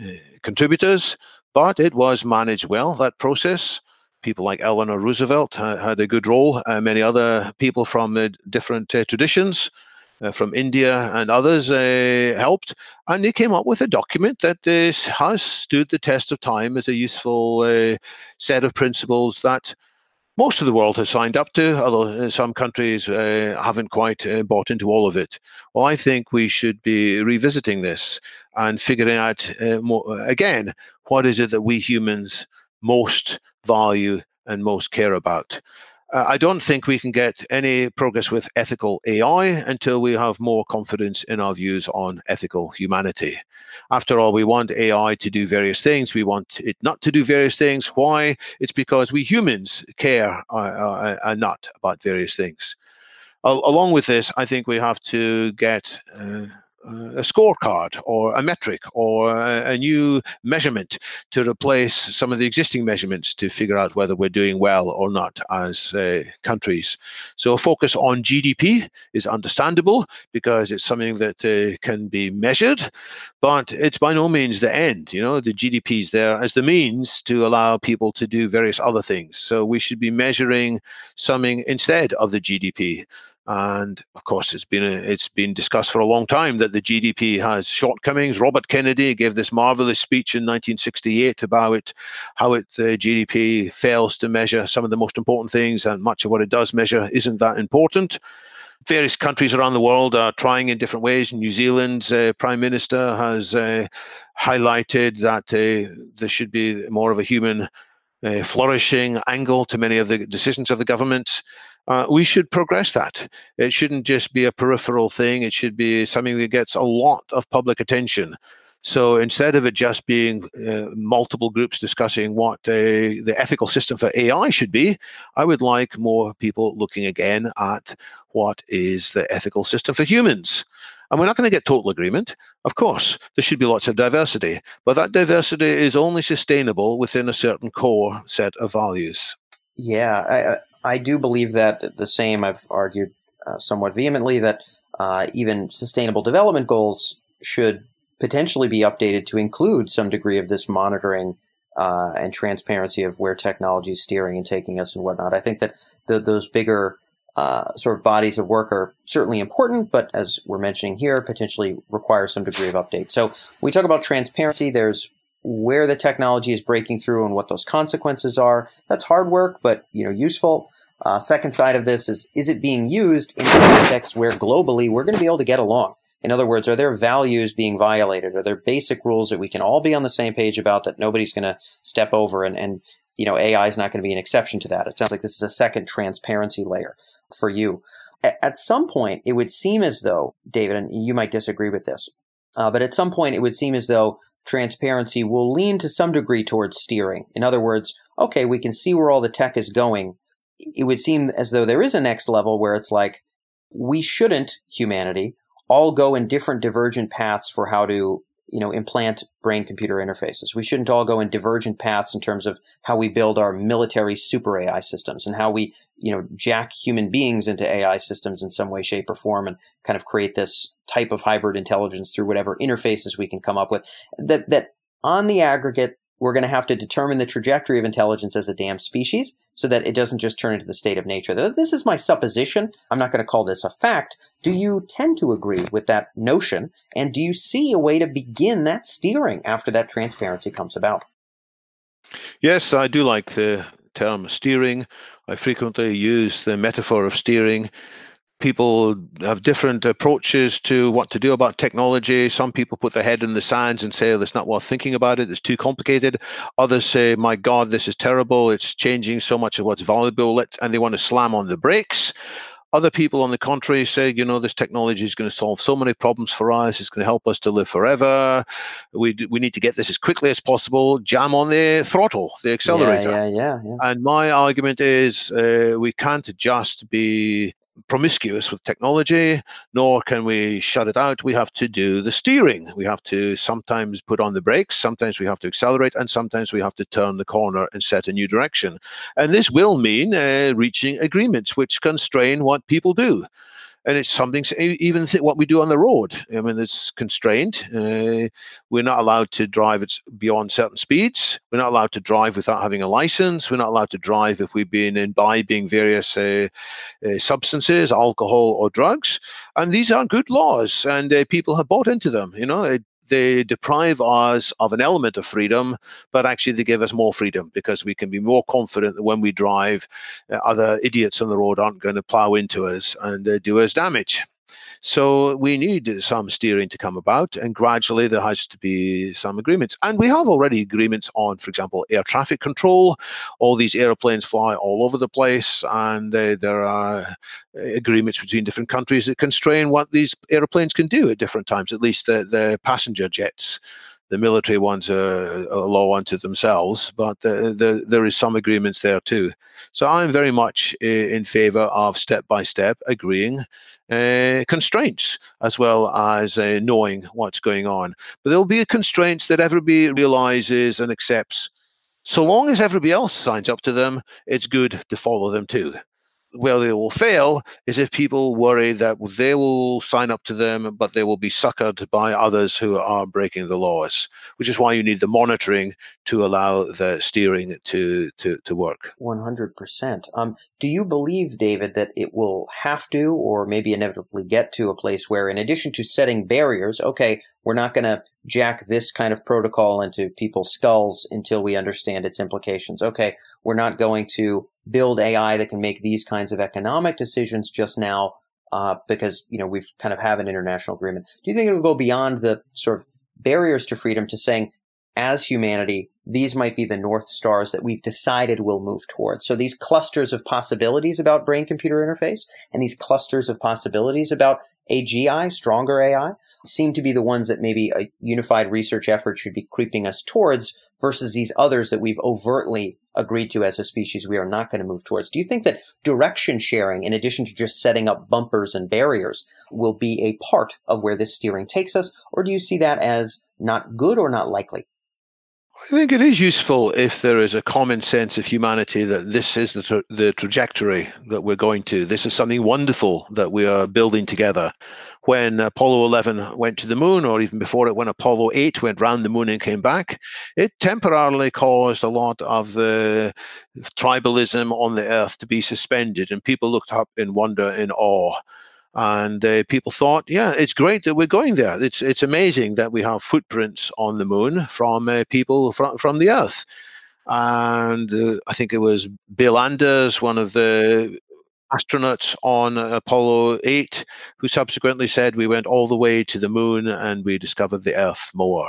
uh, contributors. But it was managed well, that process. People like Eleanor Roosevelt had, had a good role. Uh, many other people from uh, different uh, traditions, uh, from India and others, helped. And they came up with a document that has stood the test of time as a useful set of principles that most of the world has signed up to, although some countries uh, haven't quite uh, bought into all of it. Well, I think we should be revisiting this and figuring out uh, more, again what is it that we humans most value and most care about. Uh, I don't think we can get any progress with ethical AI until we have more confidence in our views on ethical humanity. After all, we want AI to do various things. We want it not to do various things. Why? It's because we humans care uh, uh, uh not about various things. along with this, I think we have to get uh, a scorecard or a metric or a, new measurement to replace some of the existing measurements to figure out whether we're doing well or not as uh, countries. So a focus on GDP is understandable because it's something that uh, can be measured, but it's by no means the end. You know, the GDP is there as the means to allow people to do various other things. So we should be measuring something instead of the GDP. And of course, it's been it's been discussed for a long time that the GDP has shortcomings. Robert Kennedy gave this marvelous speech in 1968 about how it the GDP fails to measure some of the most important things, and much of what it does measure isn't that important. Various countries around the world are trying in different ways. New Zealand's uh, prime minister has uh, highlighted that uh, there should be more of a human uh, flourishing angle to many of the decisions of the government uh, we should progress that. It shouldn't just be a peripheral thing. It should be something that gets a lot of public attention. So instead of it just being uh, multiple groups discussing what uh, the ethical system for AI should be, I would like more people looking again at what is the ethical system for humans. And we're not going to get total agreement. Of course, there should be lots of diversity, but that diversity is only sustainable within a certain core set of values. Yeah, I, do believe that the same. I've argued uh, somewhat vehemently that uh, even sustainable development goals should potentially be updated to include some degree of this monitoring uh, and transparency of where technology is steering and taking us and whatnot. I think that the, those bigger uh, sort of bodies of work are certainly important, but as we're mentioning here, potentially require some degree of update. So we talk about transparency. There's where the technology is breaking through and what those consequences are. That's hard work, but you know useful. Uh, second side of this is is it being used in a context where globally we're going to be able to get along? In other words, are there values being violated? Are there basic rules that we can all be on the same page about that nobody's going to step over? And, and you know, AI is not going to be an exception to that. It sounds like this is a second transparency layer for you. At some point, it would seem as though, David, and you might disagree with this, uh, but at some point, it would seem as though transparency will lean to some degree towards steering. In other words, okay, we can see where all the tech is going. It would seem as though there is a next level where it's like, we shouldn't, humanity, all go in different divergent paths for how to you know implant brain computer interfaces. We shouldn't all go in divergent paths in terms of how we build our military super ai systems and how we you know jack human beings into ai systems in some way shape or form and kind of create this type of hybrid intelligence through whatever interfaces we can come up with. That that on the aggregate we're going to have to determine the trajectory of intelligence as a damn species so that it doesn't just turn into the state of nature. This is my supposition. I'm not going to call this a fact. Do you tend to agree with that notion? And do you see a way to begin that steering after that transparency comes about? Yes, I do like the term steering. I frequently use the metaphor of steering people have different approaches to what to do about technology. Some people put their head in the sands and say, oh, it's not worth thinking about it, it's too complicated. Others say, my God, this is terrible, it's changing so much of what's valuable, and they want to slam on the brakes. Other people, on the contrary, say, you know, this technology is going to solve so many problems for us. It's going to help us to live forever. We, we need to get this as quickly as possible. Jam on the throttle, the accelerator. Yeah, yeah, yeah. yeah. And my argument is uh, we can't just be promiscuous with technology, nor can we shut it out. We have to do the steering. We have to sometimes put on the brakes, sometimes we have to accelerate, and sometimes we have to turn the corner and set a new direction. And this will mean uh, reaching agreements which constrain what people do and it's something even what we do on the road. I mean it's constrained uh, we're not allowed to drive it beyond certain speeds. We're not allowed to drive without having a license. We're not allowed to drive if we've been imbibing various uh, uh, substances alcohol or drugs. And these are good laws and people have bought into them you know they deprive us of an element of freedom, but actually they give us more freedom because we can be more confident that when we drive, uh, other idiots on the road aren't going to plow into us and uh, do us damage. So we need some steering to come about, and gradually there has to be some agreements. And we have already agreements on, for example, air traffic control. All these airplanes fly all over the place, and uh, there are uh, agreements between different countries that constrain what these airplanes can do at different times, at least the, the passenger jets the military ones are a law unto themselves, but the, the, there is some agreements there too. So I'm very much in favor of step by step agreeing uh, constraints as well as uh, knowing what's going on. But there'll be constraints that everybody realizes and accepts. So long as everybody else signs up to them, it's good to follow them too where they will fail is if people worry that they will sign up to them, but they will be suckered by others who are breaking the laws, which is why you need the monitoring to allow the steering to, to, to work. 100%. Um, do you believe, David, that it will have to, or maybe inevitably get to a place where, in addition to setting barriers, okay, we're not going to jack this kind of protocol into people's skulls until we understand its implications. Okay, we're not going to build AI that can make these kinds of economic decisions just now uh, because you know we've kind of have an international agreement. Do you think it will go beyond the sort of barriers to freedom to saying, as humanity, these might be the north stars that we've decided we'll move towards. So these clusters of possibilities about brain computer interface and these clusters of possibilities about AGI, stronger AI, seem to be the ones that maybe a unified research effort should be creeping us towards versus these others that we've overtly agreed to as a species we are not going to move towards. Do you think that direction sharing, in addition to just setting up bumpers and barriers, will be a part of where this steering takes us? Or do you see that as not good or not likely? I think it is useful if there is a common sense of humanity that this is the, tra- the trajectory that we're going to. This is something wonderful that we are building together. When Apollo 11 went to the moon, or even before it, when Apollo 8 went round the moon and came back, it temporarily caused a lot of the tribalism on the Earth to be suspended, and people looked up in wonder, in awe and uh, people thought, yeah, it's great that we're going there. It's it's amazing that we have footprints on the moon from uh, people from from the Earth. And uh, I think it was Bill Anders, one of the astronauts on Apollo 8, who subsequently said we went all the way to the moon and we discovered the Earth more.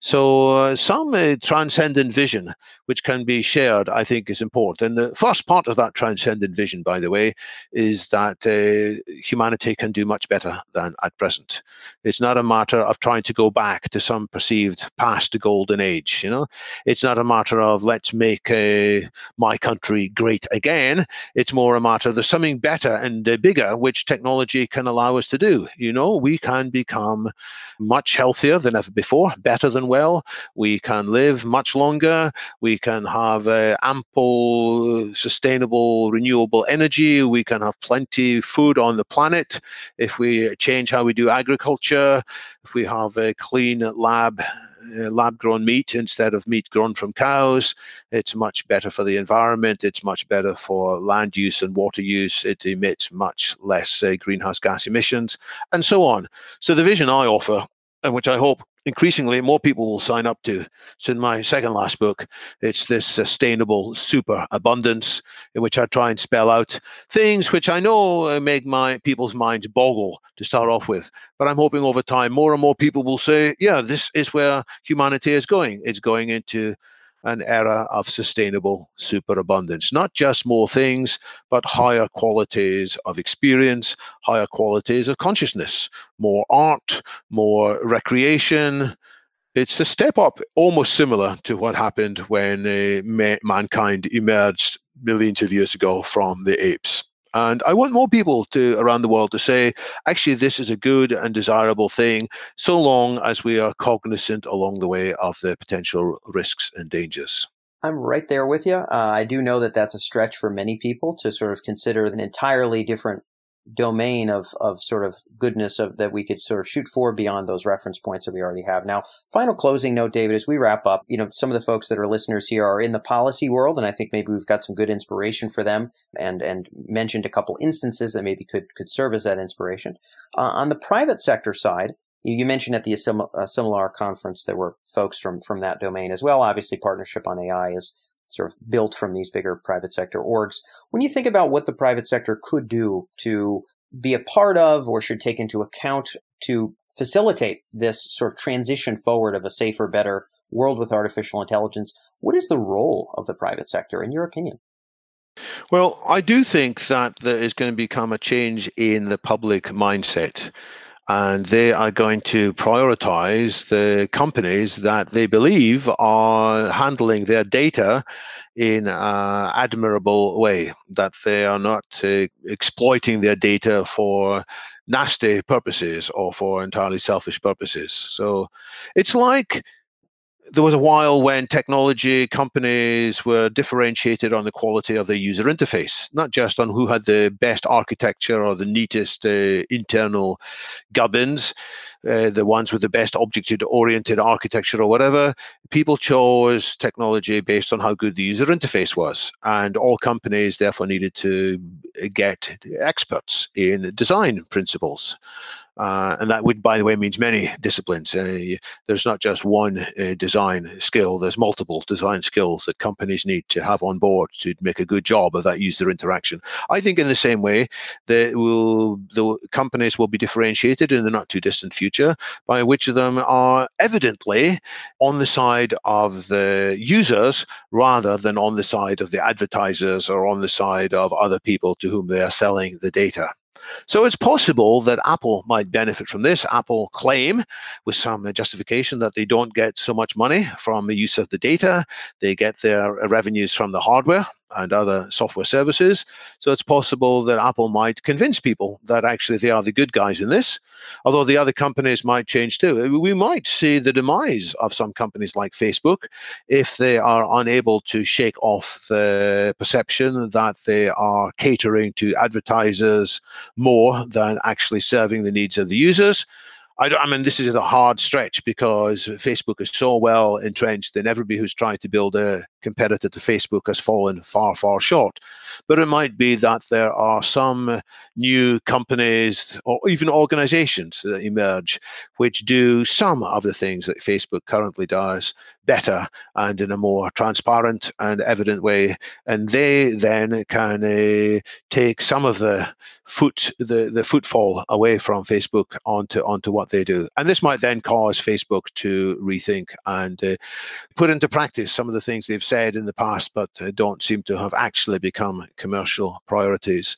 So uh, some uh, transcendent vision, which can be shared, I think is important. And the first part of that transcendent vision, by the way, is that uh, humanity can do much better than at present. It's not a matter of trying to go back to some perceived past golden age. You know, it's not a matter of let's make uh, my country great again. It's more a matter of there's something better and uh, bigger which technology can allow us to do. You know, we can become much healthier than ever before, better than well. We can live much longer. We can have uh, ample, sustainable, renewable energy. We can have plenty of food on the planet if we change how we do agriculture. If we have a clean lab uh, lab grown meat instead of meat grown from cows. It's much better for the environment. It's much better for land use and water use. It emits much less uh, greenhouse gas emissions and so on. So, the vision I offer, and which I hope increasingly more people will sign up to. So in my second last book, it's this sustainable super abundance in which I try and spell out things which I know uh, make my people's minds boggle to start off with. But I'm hoping over time more and more people will say, yeah, this is where humanity is going. It's going into an era of sustainable superabundance. Not just more things, but higher qualities of experience, higher qualities of consciousness, more art, more recreation. It's a step up, almost similar to what happened when uh, ma- mankind emerged millions of years ago from the apes. And I want more people to around the world to say, actually, this is a good and desirable thing, so long as we are cognizant along the way of the potential risks and dangers. I'm right there with you. Uh, I do know that that's a stretch for many people to sort of consider an entirely different domain of of sort of goodness of that we could sort of shoot for beyond those reference points that we already have. Now, final closing note, David, as we wrap up, you know, some of the folks that are listeners here are in the policy world, and I think maybe we've got some good inspiration for them, and and mentioned a couple instances that maybe could could serve as that inspiration. Uh, on the private sector side, you, mentioned at the Asilomar conference there were folks from from that domain as well. Obviously, partnership on AI is sort of built from these bigger private sector orgs. When you think about what the private sector could do to be a part of or should take into account to facilitate this sort of transition forward of a safer, better world with artificial intelligence, what is the role of the private sector, in your opinion? Well, I do think that there is going to become a change in the public mindset and they are going to prioritize the companies that they believe are handling their data in an admirable way, that they are not uh, exploiting their data for nasty purposes or for entirely selfish purposes. So it's like there was a while when technology companies were differentiated on the quality of their user interface, not just on who had the best architecture or the neatest uh, internal gubbins, uh, the ones with the best object oriented architecture or whatever. People chose technology based on how good the user interface was. And all companies therefore needed to get experts in design principles. Uh, and that would, by the way, means many disciplines. Uh, there's not just one uh, design skill. There's multiple design skills that companies need to have on board to make a good job of that user interaction. I think in the same way, the, will, the companies will be differentiated in the not too distant future by which of them are evidently on the side of the users rather than on the side of the advertisers or on the side of other people to whom they are selling the data. So it's possible that Apple might benefit from this. Apple claim with some justification that they don't get so much money from the use of the data. They get their revenues from the hardware and other software services. So it's possible that Apple might convince people that actually they are the good guys in this, although the other companies might change too. Uh, we might see the demise of some companies like Facebook if they are unable to shake off the perception that they are catering to advertisers more than actually serving the needs of the users. I, I, mean, this is a hard stretch because Facebook is so well entrenched, and everybody who's trying to build a competitor to Facebook has fallen far, far short. But it might be that there are some new companies or even organizations that emerge which do some of the things that Facebook currently does better and in a more transparent and evident way. And they then can uh, take some of the foot the, the footfall away from Facebook onto onto what they do. And this might then cause Facebook to rethink and uh, put into practice some of the things they've said in the past, but uh, don't seem to have actually become commercial priorities.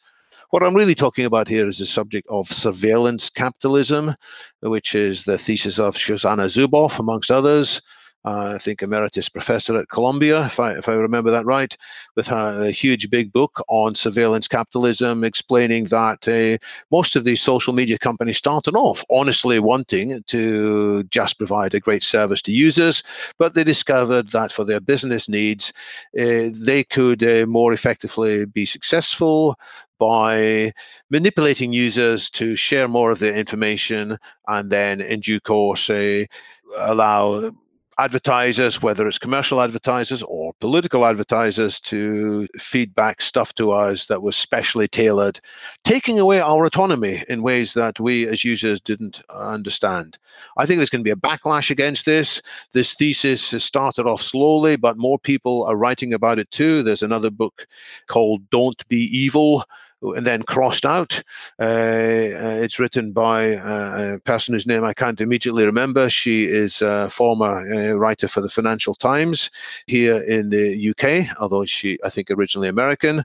What I'm really talking about here is the subject of surveillance capitalism, which is the thesis of Shoshana Zuboff, amongst others I think emeritus professor at Columbia, if I, if I remember that right, with a, a huge big book on surveillance capitalism, explaining that uh, most of these social media companies started off honestly wanting to just provide a great service to users, but they discovered that for their business needs, uh, they could uh, more effectively be successful by manipulating users to share more of their information and then in due course uh, allow advertisers, whether it's commercial advertisers or political advertisers, to feedback stuff to us that was specially tailored, taking away our autonomy in ways that we as users didn't understand. I think there's going to be a backlash against this. This thesis has started off slowly, but more people are writing about it too. There's another book called Don't Be Evil and then crossed out. Uh, uh, it's written by uh, a person whose name I can't immediately remember. She is a former writer for the Financial Times here in the UK, although she, I think, originally American.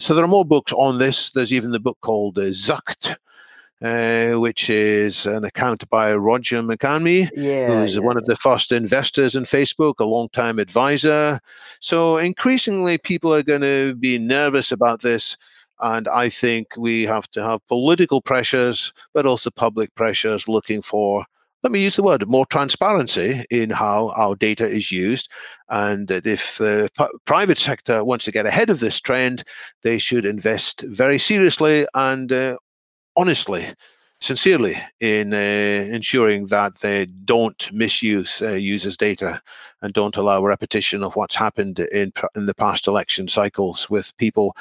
So there are more books on this. There's even the book called uh, Zucked, uh, which is an account by Roger McNamee, yeah, who's yeah, one yeah. of the first investors in Facebook, a long-time advisor. So increasingly, people are going to be nervous about this and I think we have to have political pressures, but also public pressures looking for, let me use the word, more transparency in how our data is used. And that if the private sector wants to get ahead of this trend, they should invest very seriously and uh, honestly sincerely in uh, ensuring that they don't misuse uh, users' data and don't allow repetition of what's happened in in the past election cycles with people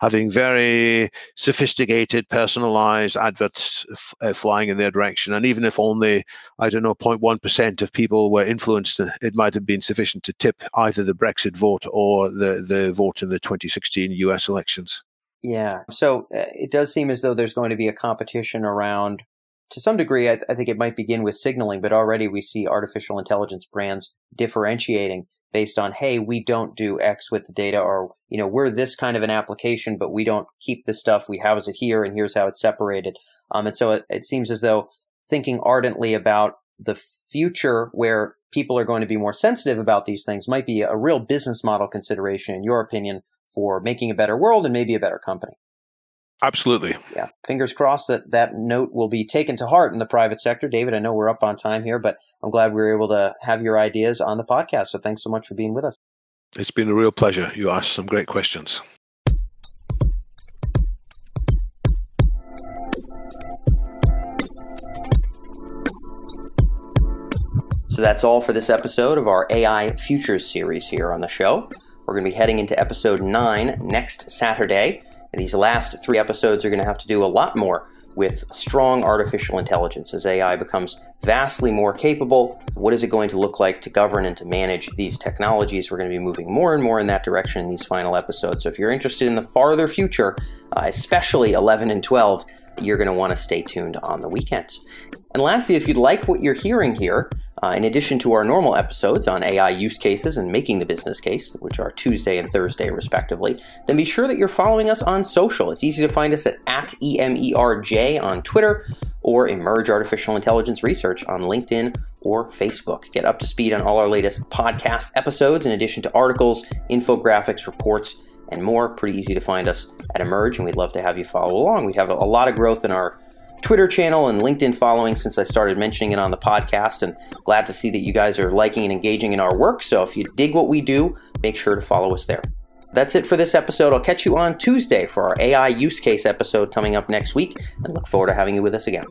having very sophisticated, personalized adverts f- uh, flying in their direction. And even if only, I don't know, 0.1% of people were influenced, it might have been sufficient to tip either the Brexit vote or the, the vote in the 2016 US elections. Yeah. So uh, it does seem as though there's going to be a competition around to some degree, I, th- I, think it might begin with signaling, but already we see artificial intelligence brands differentiating based on, hey, we don't do X with the data, or, you know, we're this kind of an application, but we don't keep the stuff. We house it here, and here's how it's separated. Um, and so it, it seems as though thinking ardently about the future where people are going to be more sensitive about these things might be a real business model consideration, in your opinion, for making a better world and maybe a better company. Absolutely. Yeah. Fingers crossed that that note will be taken to heart in the private sector. David, I know we're up on time here, but I'm glad we were able to have your ideas on the podcast. So thanks so much for being with us. It's been a real pleasure. You asked some great questions. So that's all for this episode of our AI Futures series here on the show. We're going to be heading into episode 9 next Saturday. These last three episodes are going to have to do a lot more with strong artificial intelligence as AI becomes vastly more capable. What is it going to look like to govern and to manage these technologies? We're going to be moving more and more in that direction in these final episodes. So if you're interested in the farther future, uh, especially 11 and 12, you're going to want to stay tuned on the weekends. And lastly, if you'd like what you're hearing here, uh, in addition to our normal episodes on AI use cases and making the business case, which are Tuesday and Thursday respectively, then be sure that you're following us on social. It's easy to find us at, at EMERJ on Twitter or Emerj Artificial Intelligence Research on LinkedIn or Facebook. Get up to speed on all our latest podcast episodes in addition to articles, infographics, reports, and more. Pretty easy to find us at Emerj, and we'd love to have you follow along. We have a lot of growth in our Twitter channel and LinkedIn following since I started mentioning it on the podcast, and glad to see that you guys are liking and engaging in our work. So if you dig what we do, make sure to follow us there. That's it for this episode. I'll catch you on Tuesday for our AI use case episode coming up next week, and look forward to having you with us again.